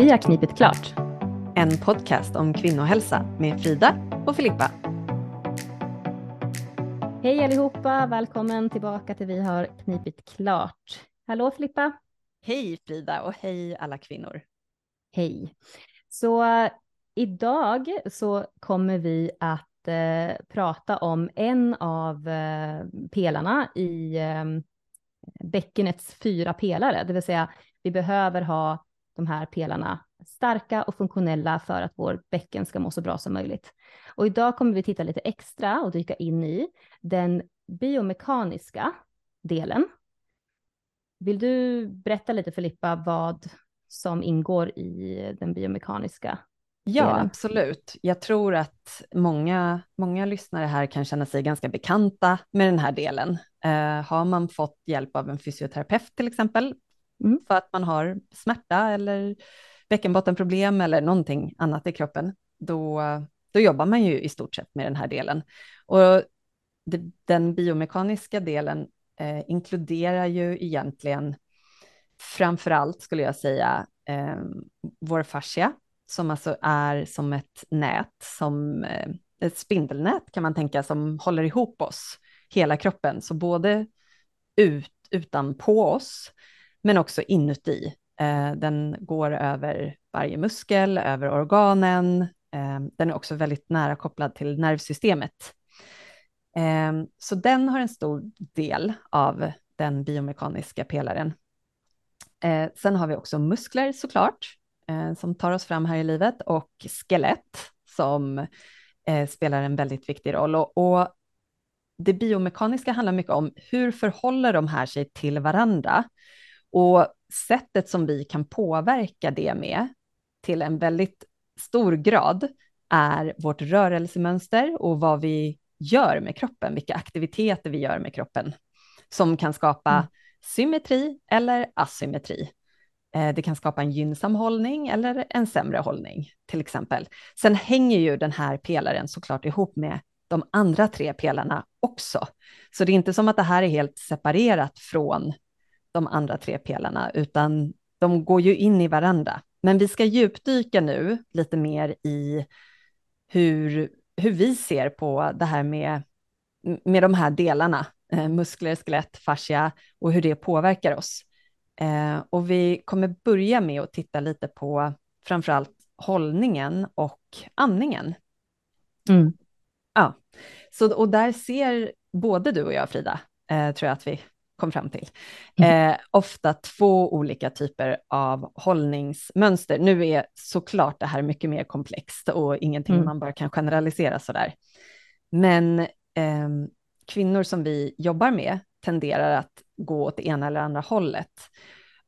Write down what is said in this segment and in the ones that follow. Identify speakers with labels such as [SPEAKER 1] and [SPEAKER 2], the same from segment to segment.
[SPEAKER 1] Vi har knipit klart.
[SPEAKER 2] En podcast om kvinnohälsa med Frida och Filippa.
[SPEAKER 1] Hej allihopa, välkommen tillbaka till Vi har knipit klart. Hallå Filippa.
[SPEAKER 2] Hej Frida och hej alla kvinnor.
[SPEAKER 1] Hej. Så idag så kommer vi att eh, prata om en av eh, pelarna i eh, bäckenets fyra pelare, det vill säga vi behöver ha de här pelarna starka och funktionella för att vår bäcken ska må så bra som möjligt. Och idag kommer vi titta lite extra och dyka in i den biomekaniska delen. Vill du berätta lite Filippa vad som ingår i den biomekaniska
[SPEAKER 2] Ja, delen? absolut. Jag tror att många, många lyssnare här kan känna sig ganska bekanta med den här delen. Uh, har man fått hjälp av en fysioterapeut till exempel, mm. för att man har smärta eller bäckenbottenproblem eller någonting annat i kroppen, då, då jobbar man ju i stort sett med den här delen. Och det, den biomekaniska delen eh, inkluderar ju egentligen framför allt skulle jag säga eh, vår fascia, som alltså är som ett nät, som eh, ett spindelnät kan man tänka, som håller ihop oss, hela kroppen, så både ut, utanpå oss, men också inuti. Eh, den går över varje muskel, över organen. Eh, den är också väldigt nära kopplad till nervsystemet. Eh, så den har en stor del av den biomekaniska pelaren. Eh, sen har vi också muskler såklart, eh, som tar oss fram här i livet och skelett som eh, spelar en väldigt viktig roll. Och, och det biomekaniska handlar mycket om hur förhåller de här sig till varandra? Och sättet som vi kan påverka det med till en väldigt stor grad är vårt rörelsemönster och vad vi gör med kroppen, vilka aktiviteter vi gör med kroppen som kan skapa mm. symmetri eller asymmetri. Eh, det kan skapa en gynnsam hållning eller en sämre hållning till exempel. Sen hänger ju den här pelaren såklart ihop med de andra tre pelarna också. Så det är inte som att det här är helt separerat från de andra tre pelarna, utan de går ju in i varandra. Men vi ska djupdyka nu lite mer i hur, hur vi ser på det här med, med de här delarna, eh, muskler, skelett, fascia och hur det påverkar oss. Eh, och vi kommer börja med att titta lite på framförallt hållningen och andningen. Mm. Ja, så, och där ser både du och jag, Frida, eh, tror jag att vi kom fram till. Mm. Eh, ofta två olika typer av hållningsmönster. Nu är såklart det här mycket mer komplext och ingenting mm. man bara kan generalisera sådär. Men eh, kvinnor som vi jobbar med tenderar att gå åt det ena eller andra hållet.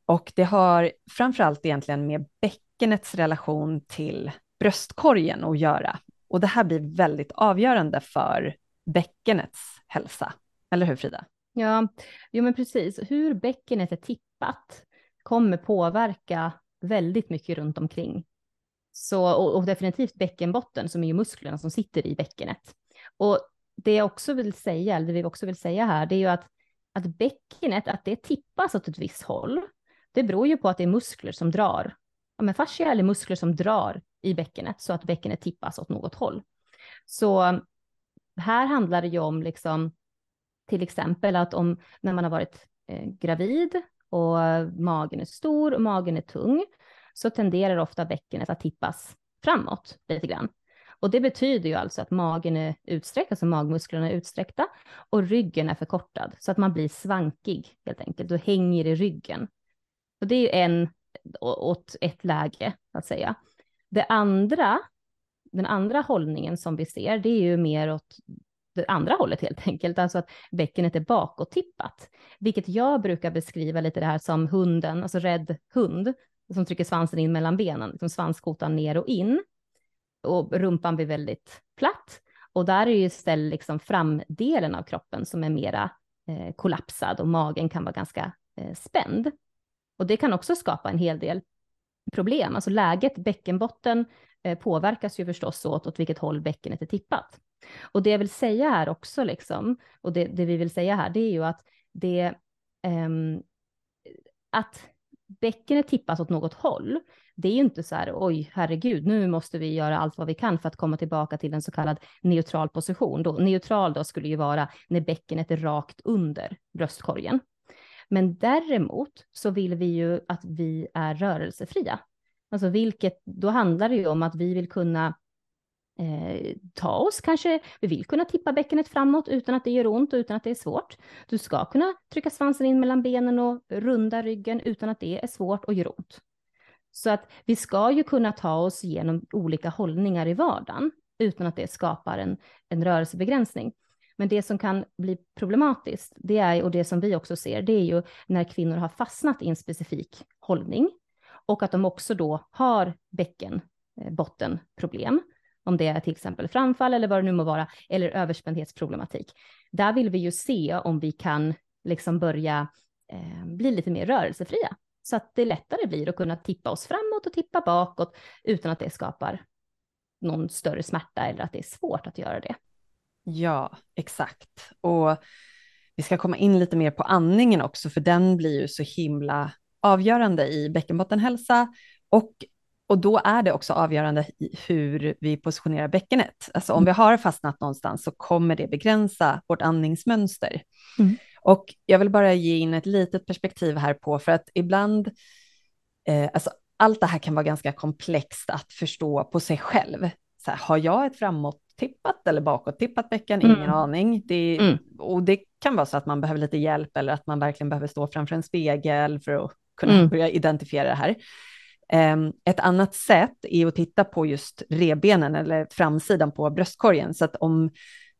[SPEAKER 2] Och det har framförallt egentligen med bäckenets relation till bröstkorgen att göra. Och det här blir väldigt avgörande för bäckenets hälsa. Eller hur Frida?
[SPEAKER 1] Ja, jo men precis. Hur bäckenet är tippat kommer påverka väldigt mycket runt omkring. Så, och, och definitivt bäckenbotten som är ju musklerna som sitter i bäckenet. Och det jag också vill säga, eller det vi också vill säga här, det är ju att, att bäckenet, att det tippas åt ett visst håll, det beror ju på att det är muskler som drar. Ja, men fascia eller muskler som drar i bäckenet så att bäckenet tippas åt något håll. Så här handlar det ju om liksom till exempel att om när man har varit eh, gravid och magen är stor och magen är tung så tenderar ofta bäckenet att tippas framåt lite grann. Och det betyder ju alltså att magen är utsträckt, alltså magmusklerna är utsträckta och ryggen är förkortad så att man blir svankig helt enkelt och hänger i ryggen. Och det är ju en åt ett läge att säga. Det andra, den andra hållningen som vi ser, det är ju mer åt det andra hållet helt enkelt, alltså att bäckenet är bakåttippat, vilket jag brukar beskriva lite det här som hunden, alltså rädd hund, som trycker svansen in mellan benen, liksom svanskotan ner och in, och rumpan blir väldigt platt. Och där är ju istället liksom framdelen av kroppen som är mera eh, kollapsad och magen kan vara ganska eh, spänd. Och det kan också skapa en hel del problem, alltså läget, bäckenbotten eh, påverkas ju förstås åt, åt vilket håll bäckenet är tippat. Och det jag vill säga här också, liksom, och det, det vi vill säga här, det är ju att det, um, att bäckenet tippas åt något håll, det är ju inte så här, oj, herregud, nu måste vi göra allt vad vi kan för att komma tillbaka till en så kallad neutral position. Då, neutral då skulle ju vara när bäckenet är rakt under bröstkorgen. Men däremot så vill vi ju att vi är rörelsefria. Alltså vilket, då handlar det ju om att vi vill kunna eh, ta oss kanske, vi vill kunna tippa bäckenet framåt utan att det gör ont och utan att det är svårt. Du ska kunna trycka svansen in mellan benen och runda ryggen utan att det är svårt och gör ont. Så att vi ska ju kunna ta oss genom olika hållningar i vardagen utan att det skapar en, en rörelsebegränsning. Men det som kan bli problematiskt, det är, och det som vi också ser, det är ju när kvinnor har fastnat i en specifik hållning och att de också då har bäckenbottenproblem. eh, om det är till exempel framfall eller vad det nu må vara, eller överspändhetsproblematik. Där vill vi ju se om vi kan liksom börja eh, bli lite mer rörelsefria, så att det lättare blir att kunna tippa oss framåt och tippa bakåt utan att det skapar någon större smärta eller att det är svårt att göra det.
[SPEAKER 2] Ja, exakt. Och vi ska komma in lite mer på andningen också, för den blir ju så himla avgörande i bäckenbottenhälsa och och då är det också avgörande hur vi positionerar bäckenet. Alltså om mm. vi har fastnat någonstans så kommer det begränsa vårt andningsmönster. Mm. Och jag vill bara ge in ett litet perspektiv här på, för att ibland, eh, alltså allt det här kan vara ganska komplext att förstå på sig själv. Så här, har jag ett framåt-tippat eller bakåt-tippat bäcken? Ingen mm. aning. Det, mm. Och det kan vara så att man behöver lite hjälp eller att man verkligen behöver stå framför en spegel för att kunna mm. börja identifiera det här. Um, ett annat sätt är att titta på just rebenen eller framsidan på bröstkorgen. Så att om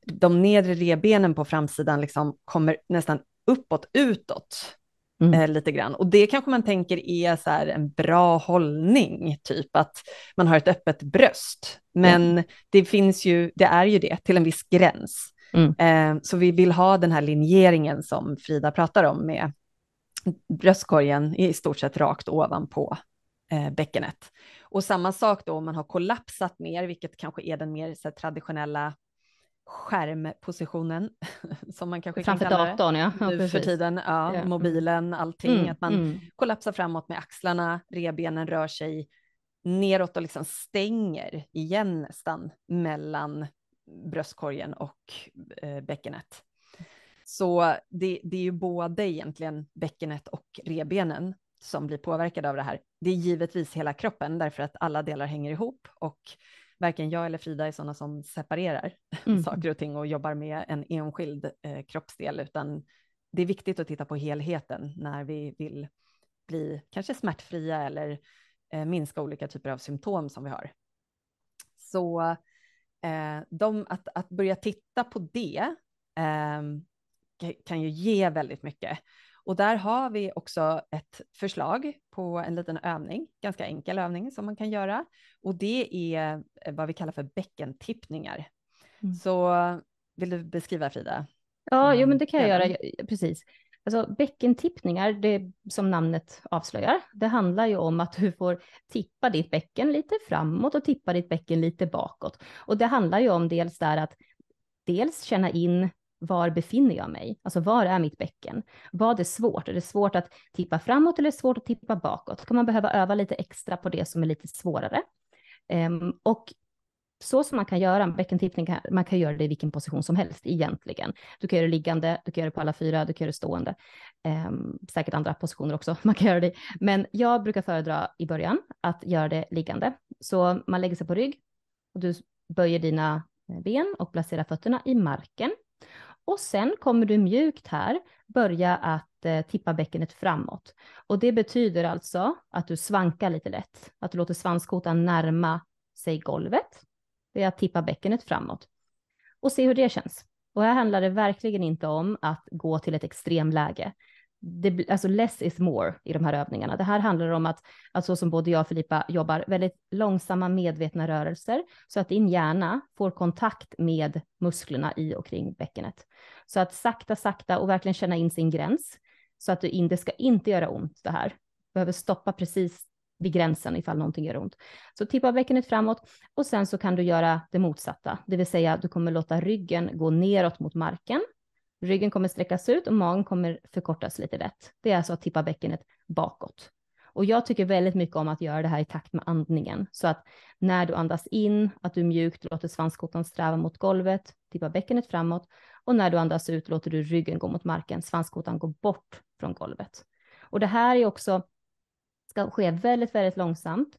[SPEAKER 2] de nedre rebenen på framsidan liksom kommer nästan uppåt, utåt mm. eh, lite grann. Och det kanske man tänker är så en bra hållning, typ att man har ett öppet bröst. Men mm. det finns ju, det är ju det till en viss gräns. Mm. Eh, så vi vill ha den här linjeringen som Frida pratar om med bröstkorgen i stort sett rakt ovanpå eh, bäckenet. Och samma sak då om man har kollapsat mer, vilket kanske är den mer så här, traditionella skärmpositionen som man kanske
[SPEAKER 1] Framför
[SPEAKER 2] kan
[SPEAKER 1] kalla datorn, ja.
[SPEAKER 2] ja nu för tiden. Ja, ja. Mobilen, allting. Mm, att man mm. kollapsar framåt med axlarna, rebenen rör sig neråt och liksom stänger igen nästan mellan bröstkorgen och eh, bäckenet. Så det, det, är ju både egentligen bäckenet och rebenen som blir påverkade av det här. Det är givetvis hela kroppen därför att alla delar hänger ihop och varken jag eller Frida är sådana som separerar mm. saker och ting och jobbar med en enskild eh, kroppsdel, utan det är viktigt att titta på helheten när vi vill bli kanske smärtfria eller eh, minska olika typer av symptom som vi har. Så eh, de, att, att börja titta på det eh, kan ju ge väldigt mycket. Och där har vi också ett förslag på en liten övning, ganska enkel övning som man kan göra. Och det är eh, vad vi kallar för bäckentippningar. Mm. Så vill du beskriva Frida?
[SPEAKER 1] Ja, jo men det kan jag göra, precis. Alltså bäckentippningar, det som namnet avslöjar, det handlar ju om att du får tippa ditt bäcken lite framåt och tippa ditt bäcken lite bakåt. Och det handlar ju om dels där att dels känna in var befinner jag mig? Alltså var är mitt bäcken? Vad är svårt? Är det svårt att tippa framåt eller är det svårt att tippa bakåt? Kan man behöva öva lite extra på det som är lite svårare? Um, och så som man kan göra en bäckentippning, kan, man kan göra det i vilken position som helst egentligen. Du kan göra det liggande, du kan göra det på alla fyra, du kan göra det stående. Um, säkert andra positioner också man kan göra det Men jag brukar föredra i början att göra det liggande. Så man lägger sig på rygg och du böjer dina ben och placerar fötterna i marken. Och sen kommer du mjukt här börja att eh, tippa bäckenet framåt. Och det betyder alltså att du svankar lite lätt, att du låter svanskotan närma sig golvet. Det är att tippa bäckenet framåt. Och se hur det känns. Och här handlar det verkligen inte om att gå till ett extremläge det, alltså less is more i de här övningarna. Det här handlar om att, att så som både jag och Filippa jobbar, väldigt långsamma medvetna rörelser, så att din hjärna får kontakt med musklerna i och kring bäckenet. Så att sakta, sakta och verkligen känna in sin gräns, så att du in, det ska inte göra ont det här. Du behöver stoppa precis vid gränsen ifall någonting gör ont. Så tippa bäckenet framåt och sen så kan du göra det motsatta, det vill säga du kommer låta ryggen gå neråt mot marken Ryggen kommer sträckas ut och magen kommer förkortas lite lätt. Det är alltså att tippa bäckenet bakåt. Och jag tycker väldigt mycket om att göra det här i takt med andningen. Så att när du andas in, att du mjukt låter svanskotan sträva mot golvet, tippa bäckenet framåt. Och när du andas ut låter du ryggen gå mot marken, svanskotan går bort från golvet. Och det här är också, ska ske väldigt, väldigt långsamt.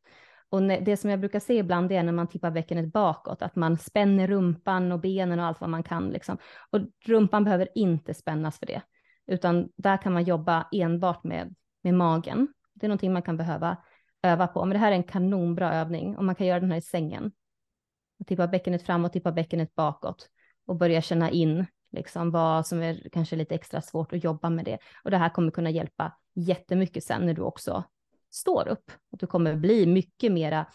[SPEAKER 1] Och det som jag brukar se ibland är när man tippar bäckenet bakåt, att man spänner rumpan och benen och allt vad man kan. Liksom. Och rumpan behöver inte spännas för det, utan där kan man jobba enbart med, med magen. Det är någonting man kan behöva öva på, men det här är en kanonbra övning och man kan göra den här i sängen. Tippa bäckenet framåt, tippa bäckenet bakåt och börja känna in liksom vad som är kanske lite extra svårt att jobba med det. Och det här kommer kunna hjälpa jättemycket sen när du också står upp. Att du kommer bli mycket mera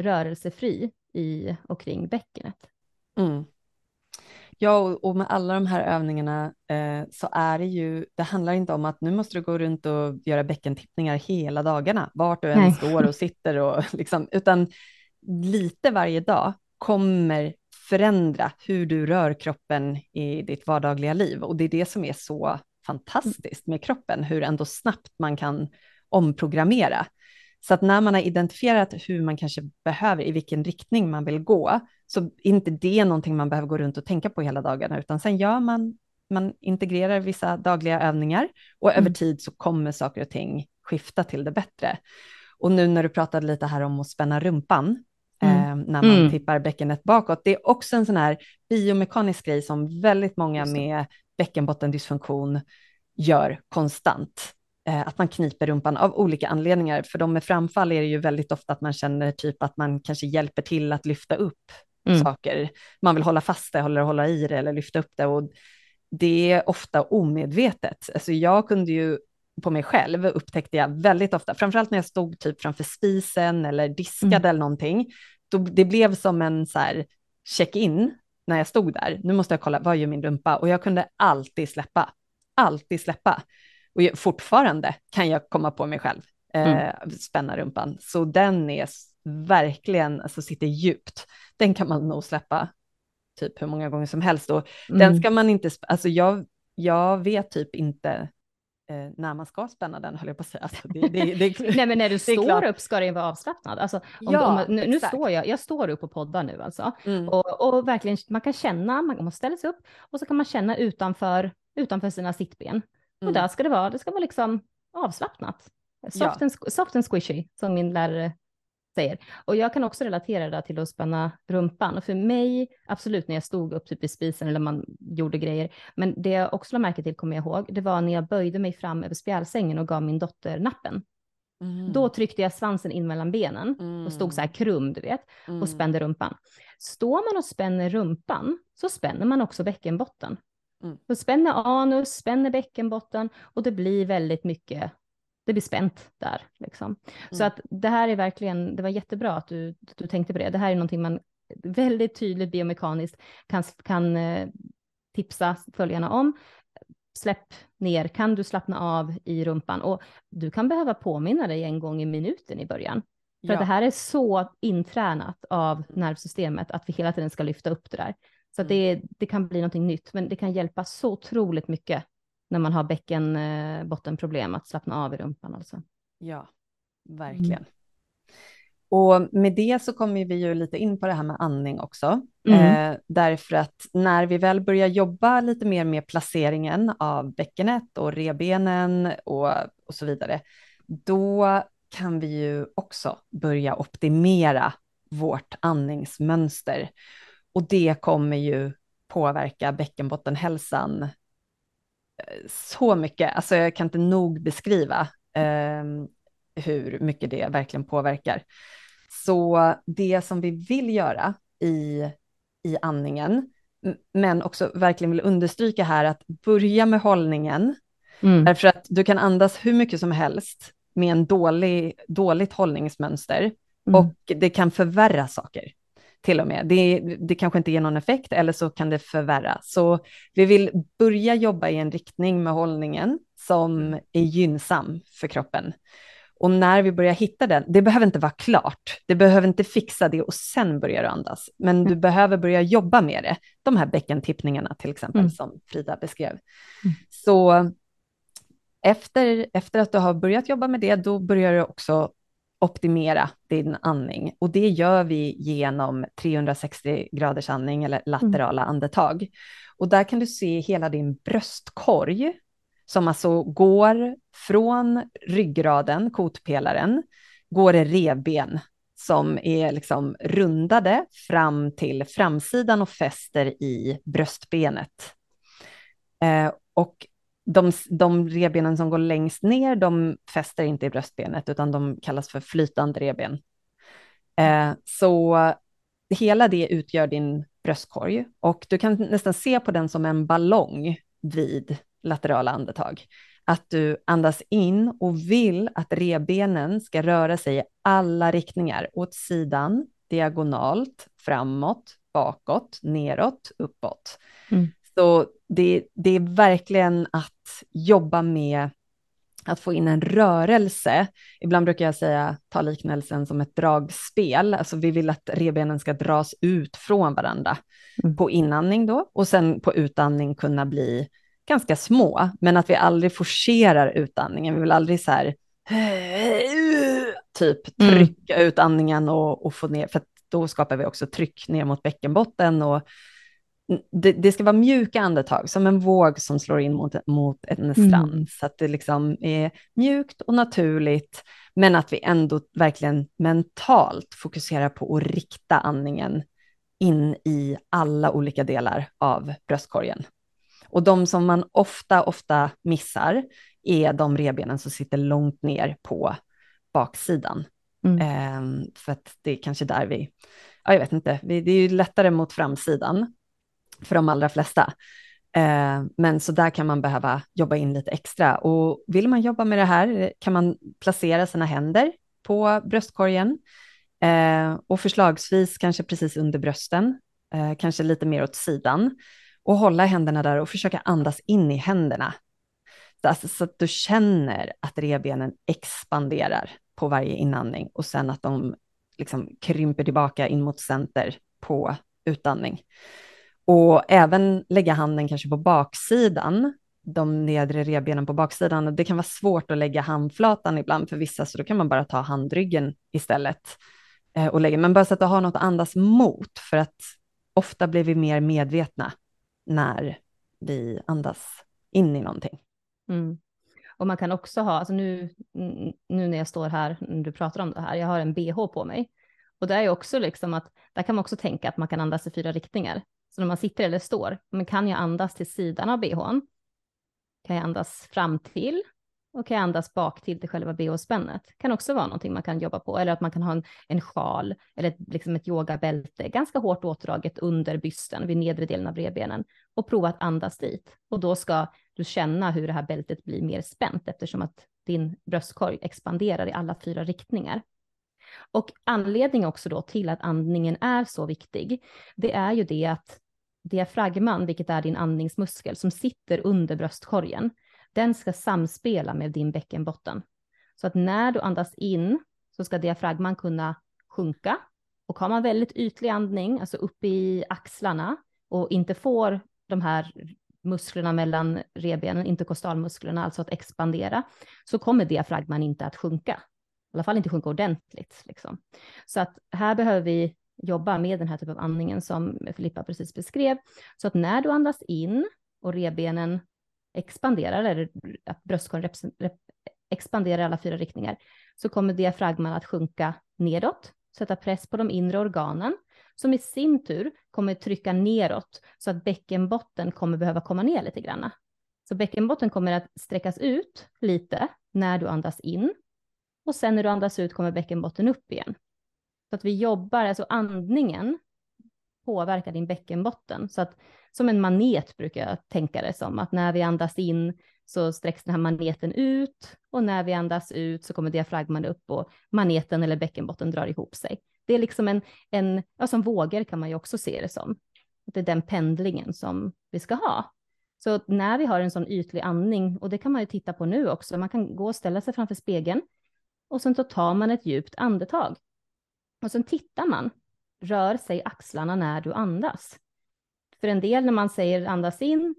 [SPEAKER 1] rörelsefri i och kring bäckenet.
[SPEAKER 2] Mm. Ja, och med alla de här övningarna eh, så är det ju, det handlar inte om att nu måste du gå runt och göra bäckentippningar hela dagarna, vart du än står och sitter och liksom, utan lite varje dag kommer förändra hur du rör kroppen i ditt vardagliga liv. Och det är det som är så fantastiskt med kroppen, hur ändå snabbt man kan omprogrammera. Så att när man har identifierat hur man kanske behöver, i vilken riktning man vill gå, så är inte det någonting man behöver gå runt och tänka på hela dagarna, utan sen gör man, man integrerar vissa dagliga övningar och mm. över tid så kommer saker och ting skifta till det bättre. Och nu när du pratade lite här om att spänna rumpan, mm. eh, när man mm. tippar bäckenet bakåt, det är också en sån här biomekanisk grej som väldigt många med bäckenbottendysfunktion gör konstant. Eh, att man kniper rumpan av olika anledningar. För de med framfall är det ju väldigt ofta att man känner typ att man kanske hjälper till att lyfta upp mm. saker. Man vill hålla fast det, eller hålla i det eller lyfta upp det. Och det är ofta omedvetet. Alltså jag kunde ju på mig själv upptäckte jag väldigt ofta, framförallt när jag stod typ framför spisen eller diskade mm. eller någonting, då det blev som en så här check-in när jag stod där. Nu måste jag kolla, vad gör min rumpa? Och jag kunde alltid släppa, alltid släppa. Och fortfarande kan jag komma på mig själv eh, mm. spänna rumpan. Så den är verkligen, alltså sitter djupt. Den kan man nog släppa typ hur många gånger som helst. Och mm. den ska man inte, alltså jag, jag vet typ inte eh, när man ska spänna den, höll jag på att säga. Alltså det, det, det,
[SPEAKER 1] Nej, men när du står upp ska den vara avslappnad. Alltså, om, ja, om, nu, nu står jag, jag står upp och poddar nu alltså. Mm. Och, och verkligen, man kan känna, man måste ställa sig upp och så kan man känna utanför, utanför sina sittben. Mm. Och där ska det vara, det ska vara liksom avslappnat. Soft, ja. and, soft and squishy, som min lärare säger. Och jag kan också relatera det till att spänna rumpan. Och för mig, absolut när jag stod upp typ i spisen eller man gjorde grejer, men det jag också lade märke till, kommer jag ihåg, det var när jag böjde mig fram över spjälsängen och gav min dotter nappen. Mm. Då tryckte jag svansen in mellan benen mm. och stod så här krum, du vet, mm. och spände rumpan. Står man och spänner rumpan så spänner man också bäckenbotten. Mm. Så spänner anus, spänner bäckenbotten och det blir väldigt mycket, det blir spänt där. Liksom. Mm. Så att det här är verkligen, det var jättebra att du, du tänkte på det. Det här är någonting man väldigt tydligt biomekaniskt kan, kan eh, tipsa följarna om. Släpp ner, kan du slappna av i rumpan? Och du kan behöva påminna dig en gång i minuten i början. För ja. att det här är så intränat av mm. nervsystemet att vi hela tiden ska lyfta upp det där. Så mm. det, det kan bli någonting nytt, men det kan hjälpa så otroligt mycket när man har bäckenbottenproblem att slappna av i rumpan alltså.
[SPEAKER 2] Ja, verkligen. Mm. Och med det så kommer vi ju lite in på det här med andning också. Mm. Eh, därför att när vi väl börjar jobba lite mer med placeringen av bäckenet och rebenen och, och så vidare, då kan vi ju också börja optimera vårt andningsmönster. Och det kommer ju påverka bäckenbottenhälsan eh, så mycket. Alltså jag kan inte nog beskriva eh, hur mycket det verkligen påverkar. Så det som vi vill göra i, i andningen, men också verkligen vill understryka här att börja med hållningen, mm. därför att du kan andas hur mycket som helst med en dålig, dåligt hållningsmönster mm. och det kan förvärra saker till och med. Det, det kanske inte ger någon effekt eller så kan det förvärra. Så vi vill börja jobba i en riktning med hållningen som mm. är gynnsam för kroppen. Och när vi börjar hitta den, det behöver inte vara klart, det behöver inte fixa det och sen börjar du andas, men mm. du behöver börja jobba med det. De här bäckentippningarna till exempel mm. som Frida beskrev. Mm. Så efter, efter att du har börjat jobba med det, då börjar du också optimera din andning och det gör vi genom 360 graders andning eller laterala mm. andetag. Och där kan du se hela din bröstkorg som alltså går från ryggraden, kotpelaren, går det revben som är liksom rundade fram till framsidan och fäster i bröstbenet. Eh, och de, de revbenen som går längst ner, de fäster inte i bröstbenet, utan de kallas för flytande revben. Eh, så hela det utgör din bröstkorg och du kan nästan se på den som en ballong vid laterala andetag. Att du andas in och vill att revbenen ska röra sig i alla riktningar, åt sidan, diagonalt, framåt, bakåt, neråt, uppåt. Mm. Så det, det är verkligen att jobba med att få in en rörelse. Ibland brukar jag säga, ta liknelsen som ett dragspel. Alltså vi vill att revbenen ska dras ut från varandra mm. på inandning då och sen på utandning kunna bli ganska små, men att vi aldrig forcerar utandningen. Vi vill aldrig så här typ mm. trycka mm. ut andningen och, och få ner, för då skapar vi också tryck ner mot bäckenbotten och det, det, ska vara mjuka andetag, som en våg som slår in mot, mot en strand, mm. så att det liksom är mjukt och naturligt, men att vi ändå verkligen mentalt fokuserar på att rikta andningen in i alla olika delar av bröstkorgen. Och de som man ofta, ofta missar är de revbenen som sitter långt ner på baksidan. Mm. Eh, för att det är kanske där vi, ja, jag vet inte, det är ju lättare mot framsidan för de allra flesta. Eh, men så där kan man behöva jobba in lite extra. Och vill man jobba med det här kan man placera sina händer på bröstkorgen eh, och förslagsvis kanske precis under brösten, eh, kanske lite mer åt sidan och hålla händerna där och försöka andas in i händerna. Alltså, så att du känner att revbenen expanderar på varje inandning och sen att de liksom krymper tillbaka in mot center på utandning. Och även lägga handen kanske på baksidan, de nedre revbenen på baksidan. Det kan vara svårt att lägga handflatan ibland för vissa, så då kan man bara ta handryggen istället eh, och lägga. Men bara så att du har något att andas mot, för att ofta blir vi mer medvetna när vi andas in i någonting.
[SPEAKER 1] Mm. Och man kan också ha, alltså nu, nu när jag står här, när du pratar om det här, jag har en bh på mig. Och det är också liksom att, där kan man också tänka att man kan andas i fyra riktningar. Så när man sitter eller står, men kan jag andas till sidan av bhn? Kan jag andas fram till? Och kan jag andas bak till det själva bh-spännet? Kan också vara någonting man kan jobba på. Eller att man kan ha en, en sjal eller ett, liksom ett yogabälte, ganska hårt åtdraget under bysten vid nedre delen av revbenen och prova att andas dit. Och då ska du känna hur det här bältet blir mer spänt eftersom att din bröstkorg expanderar i alla fyra riktningar. Och anledning också då till att andningen är så viktig, det är ju det att diafragman, vilket är din andningsmuskel som sitter under bröstkorgen, den ska samspela med din bäckenbotten. Så att när du andas in så ska diafragman kunna sjunka. Och har man väldigt ytlig andning, alltså uppe i axlarna och inte får de här musklerna mellan revbenen, interkostalmusklerna, alltså att expandera, så kommer diafragman inte att sjunka. I alla fall inte sjunka ordentligt. Liksom. Så att här behöver vi jobba med den här typen av andningen som Filippa precis beskrev. Så att när du andas in och revbenen expanderar, eller att bröstkorgen expanderar i alla fyra riktningar, så kommer diafragman att sjunka nedåt, sätta press på de inre organen, som i sin tur kommer trycka neråt, så att bäckenbotten kommer behöva komma ner lite grann. Så bäckenbotten kommer att sträckas ut lite när du andas in, och sen när du andas ut kommer bäckenbotten upp igen. Så att vi jobbar, alltså andningen påverkar din bäckenbotten. Så att som en manet brukar jag tänka det som, att när vi andas in så sträcks den här maneten ut och när vi andas ut så kommer diafragman upp och maneten eller bäckenbotten drar ihop sig. Det är liksom en, en ja, som vågor kan man ju också se det som. Det är den pendlingen som vi ska ha. Så när vi har en sån ytlig andning, och det kan man ju titta på nu också, man kan gå och ställa sig framför spegeln och sen så tar man ett djupt andetag. Och sen tittar man, rör sig axlarna när du andas? För en del när man säger andas in,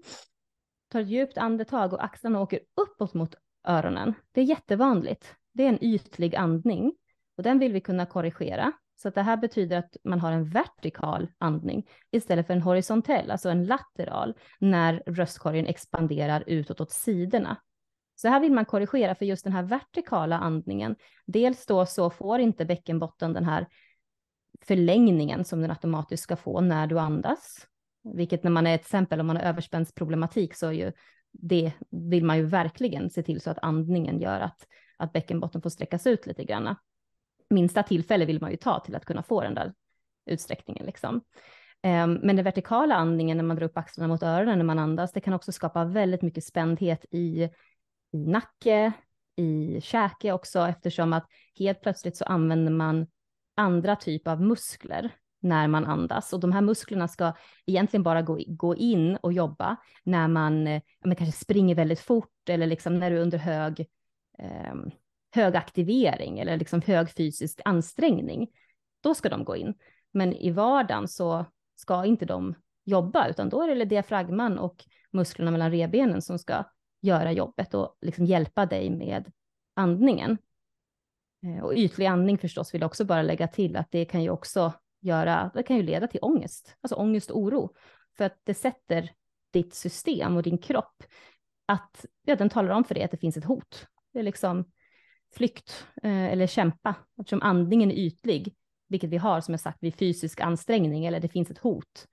[SPEAKER 1] tar ett djupt andetag och axlarna åker uppåt mot öronen. Det är jättevanligt. Det är en ytlig andning och den vill vi kunna korrigera. Så att det här betyder att man har en vertikal andning istället för en horisontell, alltså en lateral, när röstkorgen expanderar utåt åt sidorna. Så här vill man korrigera för just den här vertikala andningen. Dels då så får inte bäckenbotten den här förlängningen som den automatiskt ska få när du andas. Vilket när man är ett exempel, om man har överspänstproblematik så är ju det vill man ju verkligen se till så att andningen gör att, att bäckenbotten får sträckas ut lite grann. Minsta tillfälle vill man ju ta till att kunna få den där utsträckningen liksom. Ehm, men den vertikala andningen när man drar upp axlarna mot öronen när man andas, det kan också skapa väldigt mycket spändhet i, i nacke, i käke också, eftersom att helt plötsligt så använder man andra typer av muskler när man andas. Och de här musklerna ska egentligen bara gå, gå in och jobba när man, eh, man kanske springer väldigt fort eller liksom när du är under hög, eh, hög aktivering eller liksom hög fysisk ansträngning. Då ska de gå in. Men i vardagen så ska inte de jobba, utan då är det diafragman och musklerna mellan revbenen som ska göra jobbet och liksom hjälpa dig med andningen. Eh, och ytlig andning förstås vill jag också bara lägga till att det kan ju också göra, det kan ju leda till ångest, alltså ångest och oro. För att det sätter ditt system och din kropp att, ja, den talar om för dig att det finns ett hot. Det är liksom flykt eh, eller kämpa, eftersom andningen är ytlig, vilket vi har som jag sagt vid fysisk ansträngning eller det finns ett hot.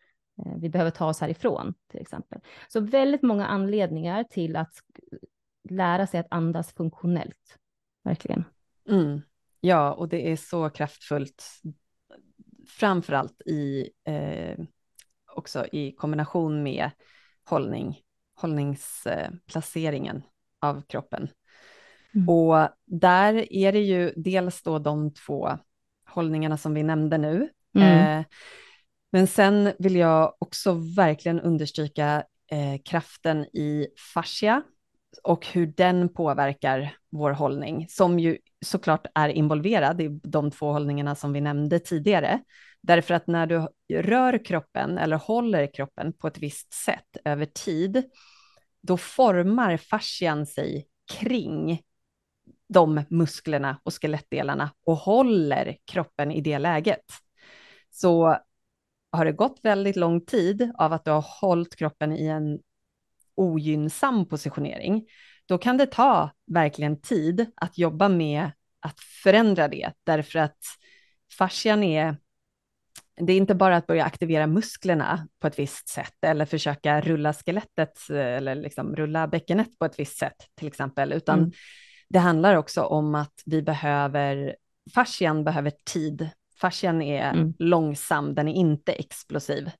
[SPEAKER 1] Eh, vi behöver ta oss härifrån till exempel. Så väldigt många anledningar till att lära sig att andas funktionellt, verkligen.
[SPEAKER 2] Mm. Ja, och det är så kraftfullt framförallt i, eh, också i kombination med hållning, hållningsplaceringen av kroppen. Mm. Och där är det ju dels då de två hållningarna som vi nämnde nu. Mm. Eh, men sen vill jag också verkligen understryka eh, kraften i fascia och hur den påverkar vår hållning, som ju såklart är involverad i de två hållningarna som vi nämnde tidigare. Därför att när du rör kroppen eller håller kroppen på ett visst sätt över tid, då formar fascian sig kring de musklerna och skelettdelarna och håller kroppen i det läget. Så har det gått väldigt lång tid av att du har hållit kroppen i en ogynnsam positionering, då kan det ta verkligen tid att jobba med att förändra det, därför att fascian är det är inte bara att börja aktivera musklerna på ett visst sätt eller försöka rulla skelettet eller liksom rulla bäckenet på ett visst sätt till exempel, utan mm. det handlar också om att vi behöver, fascian behöver tid. Fascian är mm. långsam, den är inte explosiv,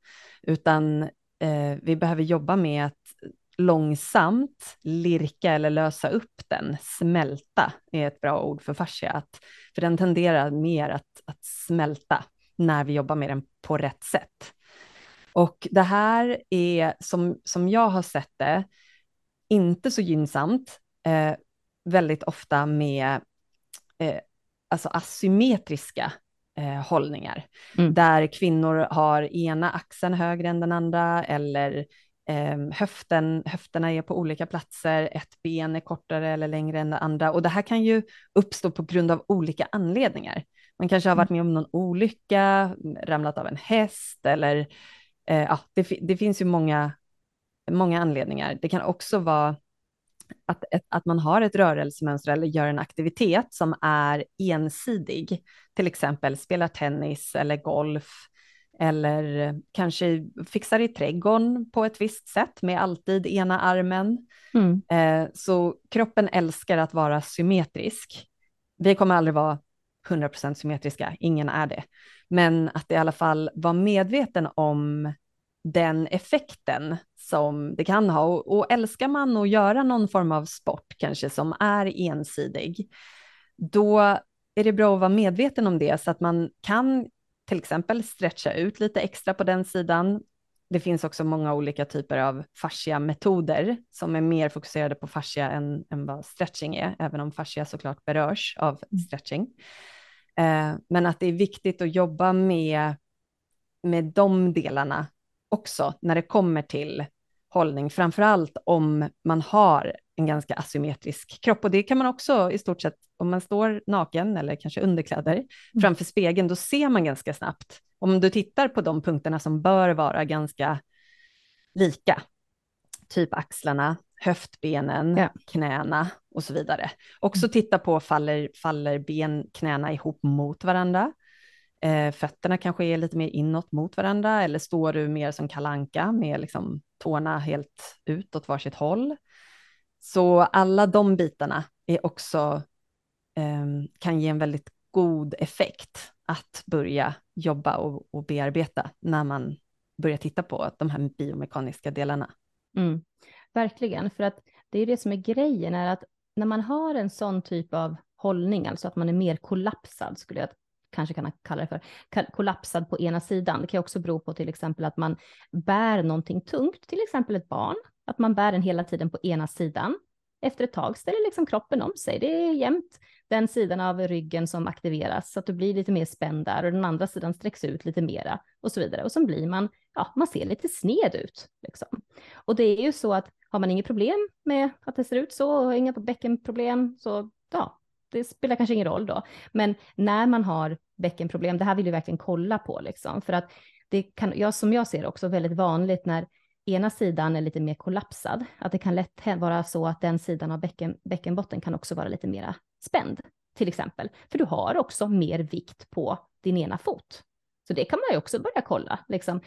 [SPEAKER 2] utan eh, vi behöver jobba med att långsamt lirka eller lösa upp den, smälta är ett bra ord för fascia, att, för den tenderar mer att, att smälta när vi jobbar med den på rätt sätt. Och det här är, som, som jag har sett det, inte så gynnsamt, eh, väldigt ofta med eh, alltså asymmetriska eh, hållningar, mm. där kvinnor har ena axeln högre än den andra eller eh, höften, höfterna är på olika platser, ett ben är kortare eller längre än det andra. Och det här kan ju uppstå på grund av olika anledningar. Man kanske har varit med om någon olycka, ramlat av en häst eller eh, ja, det, det, finns ju många, många anledningar. Det kan också vara att, att man har ett rörelsemönster eller gör en aktivitet som är ensidig, till exempel spelar tennis eller golf eller kanske fixar i trädgården på ett visst sätt med alltid ena armen. Mm. Eh, så kroppen älskar att vara symmetrisk. Vi kommer aldrig vara 100% symmetriska, ingen är det. Men att i alla fall vara medveten om den effekten som det kan ha. Och, och älskar man att göra någon form av sport kanske som är ensidig, då är det bra att vara medveten om det så att man kan till exempel stretcha ut lite extra på den sidan. Det finns också många olika typer av fascia-metoder som är mer fokuserade på fascia än, än vad stretching är, även om fascia såklart berörs av mm. stretching. Eh, men att det är viktigt att jobba med, med de delarna också när det kommer till hållning, framför allt om man har en ganska asymmetrisk kropp och det kan man också i stort sett, om man står naken eller kanske underkläder mm. framför spegeln, då ser man ganska snabbt. Om du tittar på de punkterna som bör vara ganska lika, typ axlarna, höftbenen, ja. knäna och så vidare. Också mm. titta på, faller, faller ben, knäna ihop mot varandra? Eh, fötterna kanske är lite mer inåt mot varandra eller står du mer som kalanka med liksom tårna helt ut åt varsitt håll? Så alla de bitarna är också, eh, kan ge en väldigt god effekt att börja jobba och, och bearbeta när man börjar titta på de här biomekaniska delarna.
[SPEAKER 1] Mm. Verkligen, för att det är det som är grejen, är att när man har en sån typ av hållning, alltså att man är mer kollapsad, skulle jag kanske kan kalla det för, kollapsad på ena sidan. Det kan också bero på till exempel att man bär någonting tungt, till exempel ett barn, att man bär den hela tiden på ena sidan. Efter ett tag ställer liksom kroppen om sig. Det är jämnt den sidan av ryggen som aktiveras så att du blir lite mer spänd där och den andra sidan sträcks ut lite mera och så vidare. Och så blir man, ja, man ser lite sned ut. Liksom. Och det är ju så att har man inget problem med att det ser ut så, och inga bäckenproblem, så ja, det spelar kanske ingen roll då. Men när man har bäckenproblem, det här vill vi verkligen kolla på liksom, för att det kan, ja, som jag ser också väldigt vanligt när ena sidan är lite mer kollapsad, att det kan lätt vara så att den sidan av bäcken, bäckenbotten kan också vara lite mera spänd, till exempel. För du har också mer vikt på din ena fot. Så det kan man ju också börja kolla. Liksom.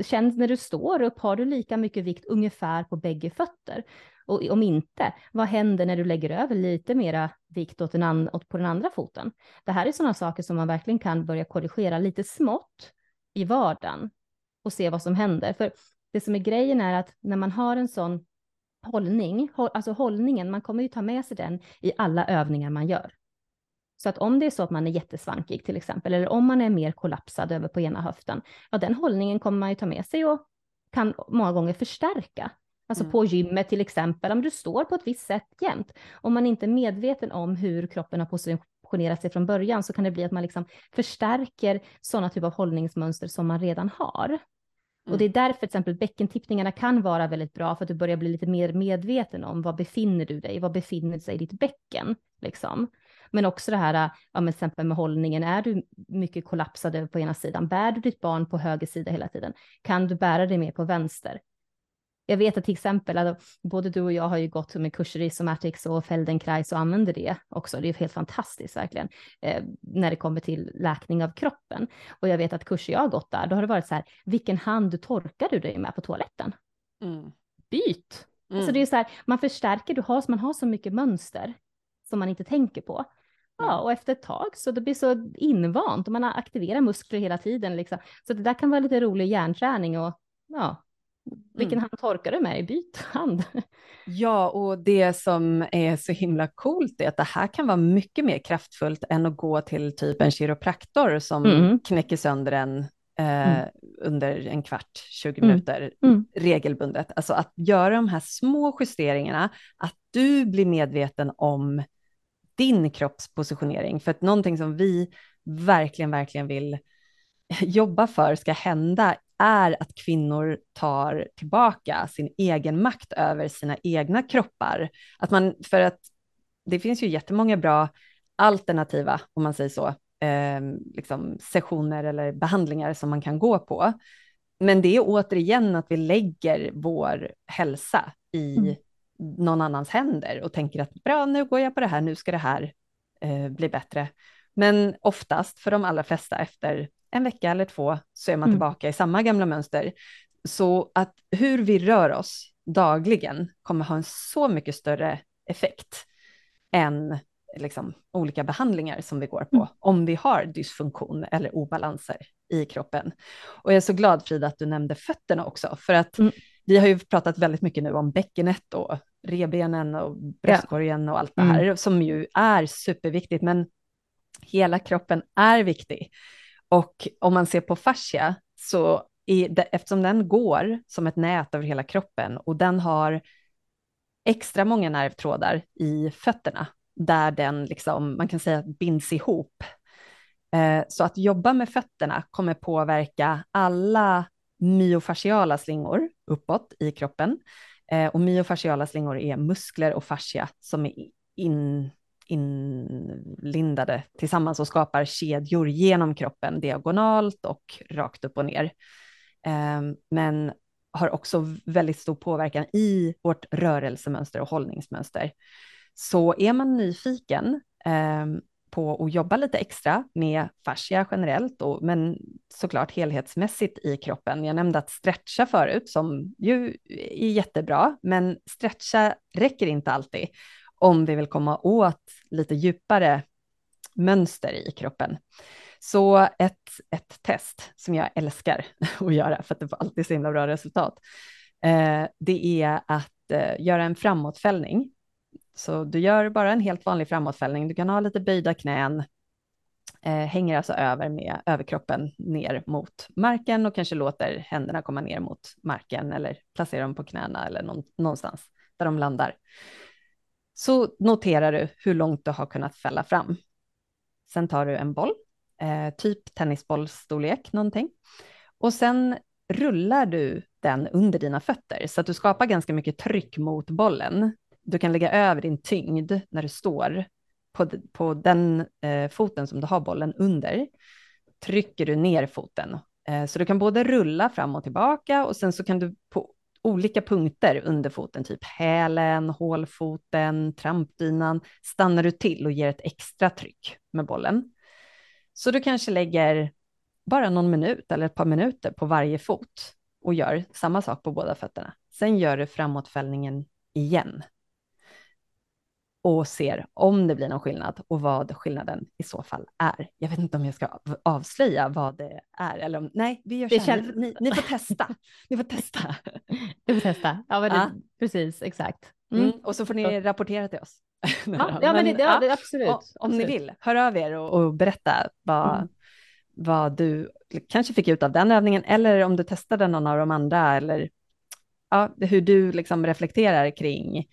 [SPEAKER 1] Känn när du står upp, har du lika mycket vikt ungefär på bägge fötter? Och om inte, vad händer när du lägger över lite mera vikt åt den åt på den andra foten? Det här är sådana saker som man verkligen kan börja korrigera lite smått i vardagen och se vad som händer. För det som är grejen är att när man har en sån hållning, alltså hållningen, man kommer ju ta med sig den i alla övningar man gör. Så att om det är så att man är jättesvankig till exempel, eller om man är mer kollapsad över på ena höften, ja den hållningen kommer man ju ta med sig och kan många gånger förstärka. Alltså mm. på gymmet till exempel, om du står på ett visst sätt jämt, om man inte är medveten om hur kroppen har positionerat sig från början så kan det bli att man liksom förstärker sådana typer av hållningsmönster som man redan har. Mm. Och det är därför till exempel bäckentippningarna kan vara väldigt bra för att du börjar bli lite mer medveten om var befinner du dig, var befinner sig ditt bäcken liksom. Men också det här, ja, men till exempel med hållningen, är du mycket kollapsad på ena sidan, bär du ditt barn på höger sida hela tiden, kan du bära dig mer på vänster? Jag vet att till exempel, alltså, både du och jag har ju gått med kurser i somatics och Feldenkrais och använder det också. Det är helt fantastiskt verkligen eh, när det kommer till läkning av kroppen. Och jag vet att kurser jag har gått där, då har det varit så här, vilken hand torkar du dig med på toaletten? Mm. Byt! Mm. Alltså det är så här, man förstärker, du har, man har så mycket mönster som man inte tänker på. Ja, mm. och efter ett tag så det blir så invant och man aktiverar muskler hela tiden liksom. Så det där kan vara lite rolig hjärnträning och ja, vilken mm. hand torkar du med? Byt hand.
[SPEAKER 2] Ja, och det som är så himla coolt är att det här kan vara mycket mer kraftfullt än att gå till typ en kiropraktor som mm. knäcker sönder en eh, mm. under en kvart, 20 mm. minuter mm. regelbundet. Alltså att göra de här små justeringarna, att du blir medveten om din kroppspositionering. För att någonting som vi verkligen, verkligen vill jobba för ska hända är att kvinnor tar tillbaka sin egen makt över sina egna kroppar. Att man, för att det finns ju jättemånga bra alternativa, om man säger så, eh, liksom sessioner eller behandlingar som man kan gå på. Men det är återigen att vi lägger vår hälsa i mm någon annans händer och tänker att bra, nu går jag på det här, nu ska det här eh, bli bättre. Men oftast för de allra flesta efter en vecka eller två så är man mm. tillbaka i samma gamla mönster. Så att hur vi rör oss dagligen kommer ha en så mycket större effekt än liksom, olika behandlingar som vi går på, mm. om vi har dysfunktion eller obalanser i kroppen. Och jag är så glad Frida att du nämnde fötterna också, för att mm. vi har ju pratat väldigt mycket nu om bäckenet och rebenen och bröstkorgen och allt det här, mm. som ju är superviktigt, men hela kroppen är viktig. Och om man ser på fascia, så det, eftersom den går som ett nät över hela kroppen och den har extra många nervtrådar i fötterna, där den liksom, man kan säga binds ihop. Eh, så att jobba med fötterna kommer påverka alla myofasciala slingor uppåt i kroppen, Eh, och myofasciala slingor är muskler och fascia som är in, inlindade tillsammans och skapar kedjor genom kroppen diagonalt och rakt upp och ner. Eh, men har också väldigt stor påverkan i vårt rörelsemönster och hållningsmönster. Så är man nyfiken eh, på att jobba lite extra med fascia generellt, och, men såklart helhetsmässigt i kroppen. Jag nämnde att stretcha förut, som ju är jättebra, men stretcha räcker inte alltid om vi vill komma åt lite djupare mönster i kroppen. Så ett, ett test som jag älskar att göra, för att det får alltid så himla bra resultat, eh, det är att eh, göra en framåtfällning så du gör bara en helt vanlig framåtfällning. Du kan ha lite böjda knän, eh, hänger alltså över med överkroppen ner mot marken och kanske låter händerna komma ner mot marken eller placera dem på knäna eller någon, någonstans där de landar. Så noterar du hur långt du har kunnat fälla fram. Sen tar du en boll, eh, typ tennisbollstorlek någonting, och sen rullar du den under dina fötter så att du skapar ganska mycket tryck mot bollen du kan lägga över din tyngd när du står på, på den eh, foten som du har bollen under, trycker du ner foten. Eh, så du kan både rulla fram och tillbaka och sen så kan du på olika punkter under foten, typ hälen, hålfoten, trampdynan, stannar du till och ger ett extra tryck med bollen. Så du kanske lägger bara någon minut eller ett par minuter på varje fot och gör samma sak på båda fötterna. Sen gör du framåtfällningen igen och ser om det blir någon skillnad och vad skillnaden i så fall är. Jag vet inte om jag ska avslöja vad det är eller om, nej, vi gör så här, känns... ni, ni, får testa. ni får testa.
[SPEAKER 1] Du får testa, ja, men ja. precis, exakt.
[SPEAKER 2] Mm. Mm, och så får ni rapportera till oss.
[SPEAKER 1] ja, ja, men, det, ja, det, absolut.
[SPEAKER 2] om
[SPEAKER 1] absolut.
[SPEAKER 2] ni vill, hör av er och, och berätta vad, mm. vad du kanske fick ut av den övningen eller om du testade någon av de andra eller ja, hur du liksom reflekterar kring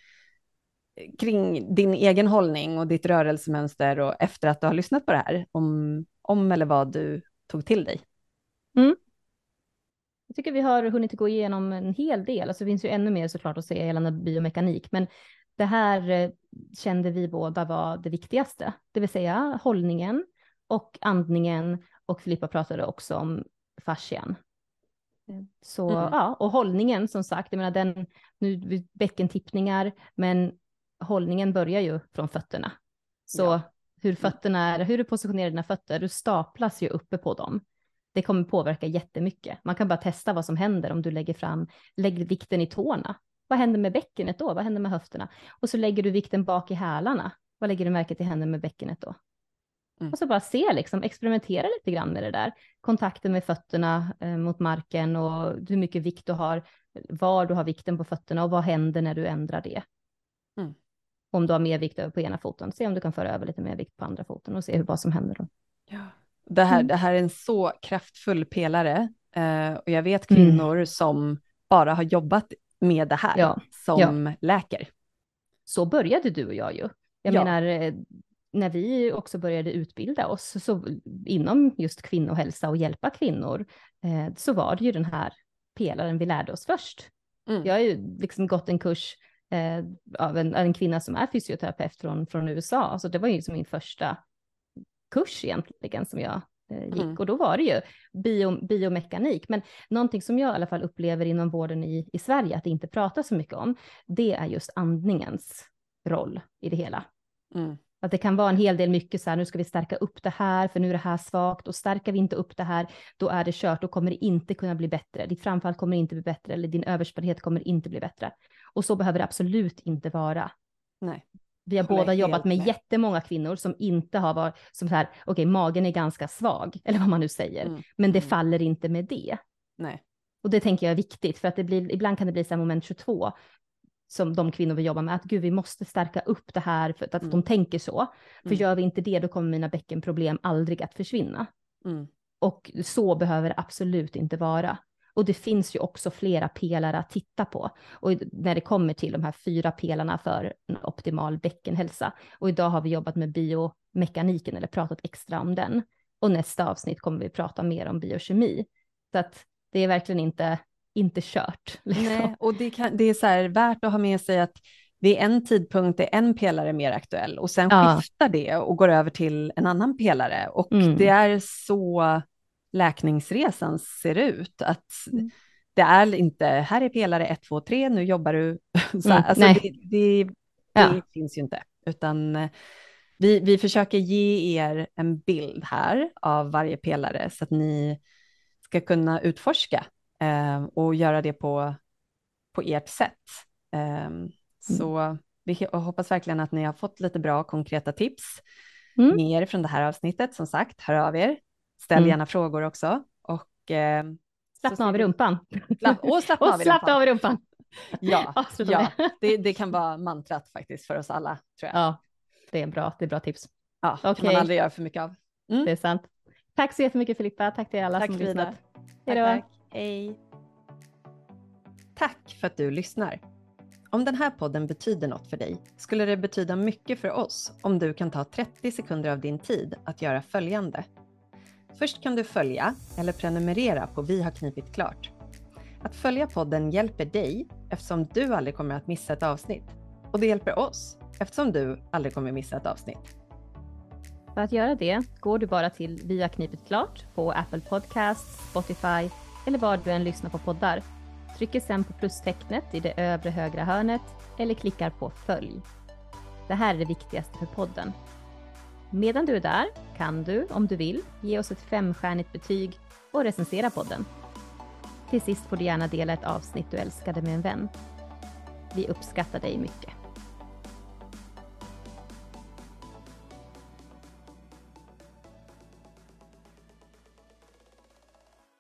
[SPEAKER 2] kring din egen hållning och ditt rörelsemönster och efter att du har lyssnat på det här, om, om eller vad du tog till dig.
[SPEAKER 1] Mm. Jag tycker vi har hunnit gå igenom en hel del, alltså det finns ju ännu mer såklart att säga gällande biomekanik, men det här eh, kände vi båda var det viktigaste, det vill säga hållningen och andningen och Filippa pratade också om fascian. Så mm. ja, och hållningen som sagt, jag menar den, nu bäckentippningar, men hållningen börjar ju från fötterna. Så ja. hur fötterna är, hur du positionerar dina fötter, du staplas ju uppe på dem. Det kommer påverka jättemycket. Man kan bara testa vad som händer om du lägger fram, lägger vikten i tårna. Vad händer med bäckenet då? Vad händer med höfterna? Och så lägger du vikten bak i hälarna. Vad lägger du märke till händer med bäckenet då? Mm. Och så bara se, liksom, experimentera lite grann med det där. Kontakten med fötterna eh, mot marken och hur mycket vikt du har, var du har vikten på fötterna och vad händer när du ändrar det. Mm om du har mer vikt över på ena foten. Se om du kan föra över lite mer vikt på andra foten och se hur, vad som händer då.
[SPEAKER 2] Ja. Det, här, mm. det här är en så kraftfull pelare eh, och jag vet kvinnor mm. som bara har jobbat med det här ja. som ja. läker.
[SPEAKER 1] Så började du och jag ju. Jag ja. menar, eh, när vi också började utbilda oss så inom just kvinnohälsa och hjälpa kvinnor eh, så var det ju den här pelaren vi lärde oss först. Mm. Jag har ju liksom gått en kurs eh, av en, en, kvinna som är fysioterapeut från, från USA. Så det var ju som min första kurs egentligen som jag eh, gick. Mm. Och då var det ju bio, biomekanik. Men någonting som jag i alla fall upplever inom vården i, i Sverige att det inte pratas så mycket om, det är just andningens roll i det hela. Mm. Att det kan vara en hel del mycket så här, nu ska vi stärka upp det här, för nu är det här svagt och stärker vi inte upp det här, då är det kört, då kommer det inte kunna bli bättre. Ditt framfall kommer inte bli bättre eller din överspelhet kommer inte bli bättre. Och så behöver det absolut inte vara.
[SPEAKER 2] Nej.
[SPEAKER 1] Vi har båda jobbat med, med jättemånga kvinnor som inte har varit som så här, okej, okay, magen är ganska svag, eller vad man nu säger, mm. men det mm. faller inte med det.
[SPEAKER 2] Nej.
[SPEAKER 1] Och det tänker jag är viktigt, för att det blir, ibland kan det bli så här moment 22, som de kvinnor vi jobbar med, att gud, vi måste stärka upp det här för att mm. de tänker så. För mm. gör vi inte det, då kommer mina bäckenproblem aldrig att försvinna. Mm. Och så behöver det absolut inte vara. Och det finns ju också flera pelare att titta på. Och när det kommer till de här fyra pelarna för en optimal bäckenhälsa. Och idag har vi jobbat med biomekaniken eller pratat extra om den. Och nästa avsnitt kommer vi prata mer om biokemi. Så att det är verkligen inte inte kört.
[SPEAKER 2] Liksom. Nej, och det, kan, det är så här, värt att ha med sig att vid en tidpunkt är en pelare mer aktuell och sen ja. skiftar det och går över till en annan pelare. Och mm. det är så läkningsresan ser ut. Att mm. Det är inte, här är pelare 1, 2, 3, nu jobbar du. så mm. alltså det, det, det ja. finns ju inte, utan eh, vi, vi försöker ge er en bild här av varje pelare så att ni ska kunna utforska eh, och göra det på, på ert sätt. Eh, så vi hoppas verkligen att ni har fått lite bra konkreta tips mm. mer från det här avsnittet. Som sagt, hör av er. Ställ mm. gärna frågor också. Och,
[SPEAKER 1] eh, slappna av i rumpan.
[SPEAKER 2] Och slappna,
[SPEAKER 1] och
[SPEAKER 2] av, i
[SPEAKER 1] slappna av i rumpan.
[SPEAKER 2] Ja, ja det, det, kan vara mantrat faktiskt för oss alla. Tror jag.
[SPEAKER 1] Ja, det är bra, det är bra tips.
[SPEAKER 2] Ja, det okay. kan man aldrig göra för mycket av.
[SPEAKER 1] Mm. Det är sant. Tack så jättemycket Filippa, tack till alla
[SPEAKER 2] tack,
[SPEAKER 1] som lyssnat.
[SPEAKER 2] Hej då. Hej. Tack för att du lyssnar. Om den här podden betyder något för dig skulle det betyda mycket för oss om du kan ta 30 sekunder av din tid att göra följande. Först kan du följa eller prenumerera på Vi har knipit klart. Att följa podden hjälper dig eftersom du aldrig kommer att missa ett avsnitt. Och det hjälper oss eftersom du aldrig kommer missa ett avsnitt.
[SPEAKER 1] För att göra det går du bara till Vi har knipit klart på Apple Podcasts, Spotify eller var du än lyssnar på poddar trycker sen på plustecknet i det övre högra hörnet eller klickar på följ. Det här är det viktigaste för podden. Medan du är där kan du, om du vill, ge oss ett femstjärnigt betyg och recensera podden. Till sist får du gärna dela ett avsnitt du älskade med en vän. Vi uppskattar dig mycket.